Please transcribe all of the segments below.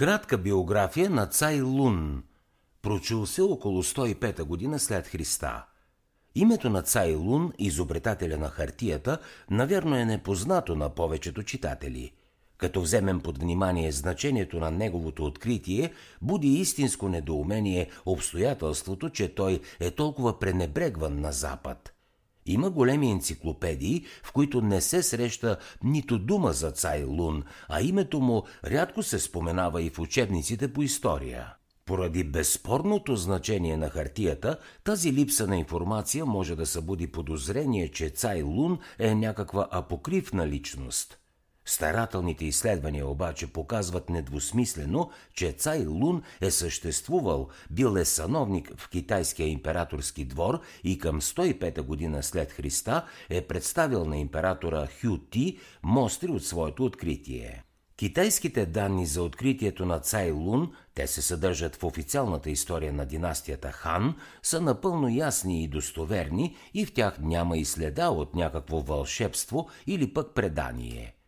Кратка биография на Цай Лун. Прочул се около 105 година след Христа. Името на Цай Лун, изобретателя на хартията, навярно е непознато на повечето читатели. Като вземем под внимание значението на неговото откритие, буди истинско недоумение обстоятелството, че той е толкова пренебрегван на Запад – има големи енциклопедии, в които не се среща нито дума за Цай Лун, а името му рядко се споменава и в учебниците по история. Поради безспорното значение на хартията, тази липса на информация може да събуди подозрение, че Цай Лун е някаква апокривна личност. Старателните изследвания обаче показват недвусмислено, че Цай Лун е съществувал, бил е сановник в китайския императорски двор и към 105 година след Христа е представил на императора Хю Ти мостри от своето откритие. Китайските данни за откритието на Цай Лун, те се съдържат в официалната история на династията Хан, са напълно ясни и достоверни и в тях няма и следа от някакво вълшебство или пък предание –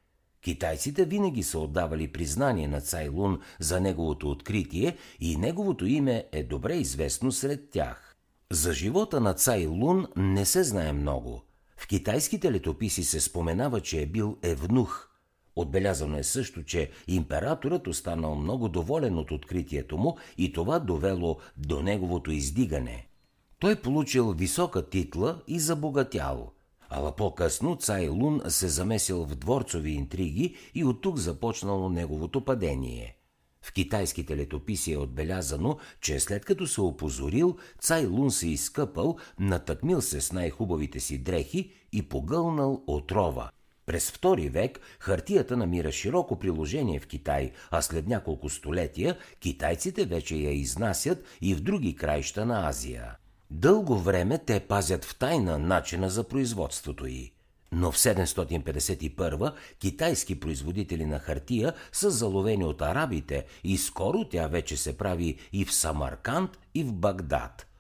Китайците винаги са отдавали признание на Цай Лун за неговото откритие и неговото име е добре известно сред тях. За живота на Цай Лун не се знае много. В китайските летописи се споменава, че е бил евнух. Отбелязано е също, че императорът останал много доволен от откритието му и това довело до неговото издигане. Той получил висока титла и забогатял – Ала по-късно Цай Лун се замесил в дворцови интриги и от тук започнало неговото падение. В китайските летописи е отбелязано, че след като се опозорил, Цай Лун се изкъпал, натъкмил се с най-хубавите си дрехи и погълнал отрова. През втори век хартията намира широко приложение в Китай, а след няколко столетия китайците вече я изнасят и в други краища на Азия. Дълго време те пазят в тайна начина за производството й. Но в 751 китайски производители на хартия са заловени от арабите и скоро тя вече се прави и в Самарканд, и в Багдад –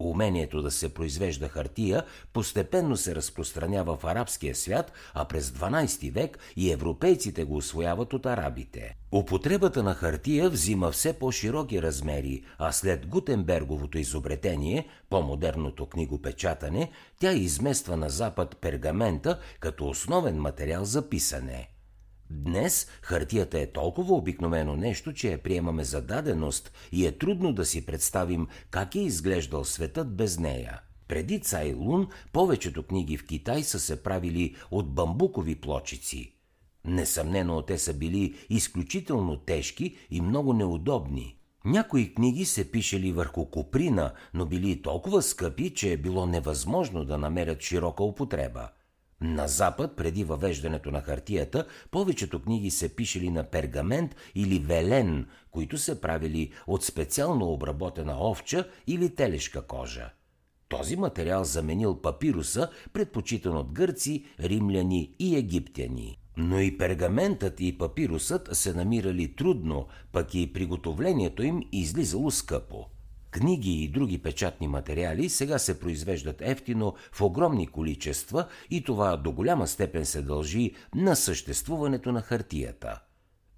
Умението да се произвежда хартия постепенно се разпространява в арабския свят, а през 12 век и европейците го освояват от арабите. Употребата на хартия взима все по-широки размери, а след Гутенберговото изобретение, по-модерното книгопечатане, тя измества на запад пергамента като основен материал за писане – Днес хартията е толкова обикновено нещо, че я приемаме за даденост и е трудно да си представим как е изглеждал светът без нея. Преди Цай Лун повечето книги в Китай са се правили от бамбукови плочици. Несъмнено те са били изключително тежки и много неудобни. Някои книги се пишели върху куприна, но били толкова скъпи, че е било невъзможно да намерят широка употреба – на Запад, преди въвеждането на хартията, повечето книги се пишели на пергамент или велен, които се правили от специално обработена овча или телешка кожа. Този материал заменил папируса, предпочитан от гърци, римляни и египтяни. Но и пергаментът и папирусът се намирали трудно, пък и приготовлението им излизало скъпо. Книги и други печатни материали сега се произвеждат ефтино в огромни количества и това до голяма степен се дължи на съществуването на хартията.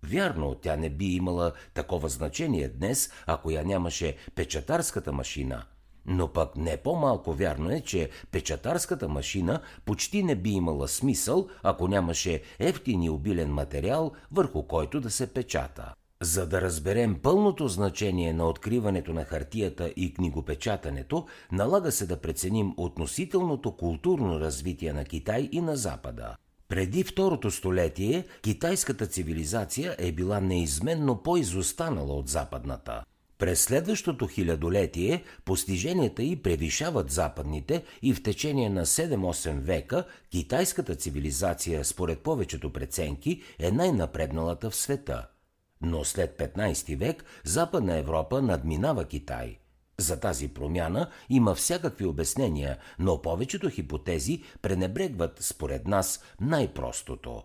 Вярно, тя не би имала такова значение днес, ако я нямаше печатарската машина. Но пък не по-малко вярно е, че печатарската машина почти не би имала смисъл, ако нямаше ефтин и обилен материал, върху който да се печата. За да разберем пълното значение на откриването на хартията и книгопечатането, налага се да преценим относителното културно развитие на Китай и на Запада. Преди второто столетие китайската цивилизация е била неизменно по-изостанала от западната. През следващото хилядолетие постиженията й превишават западните и в течение на 7-8 века китайската цивилизация, според повечето преценки, е най-напредналата в света – но след 15 век Западна Европа надминава Китай. За тази промяна има всякакви обяснения, но повечето хипотези пренебрегват според нас най-простото.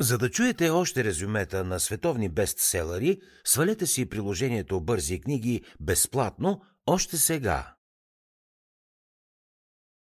За да чуете още резюмета на световни бестселери, свалете си приложението Бързи книги безплатно още сега.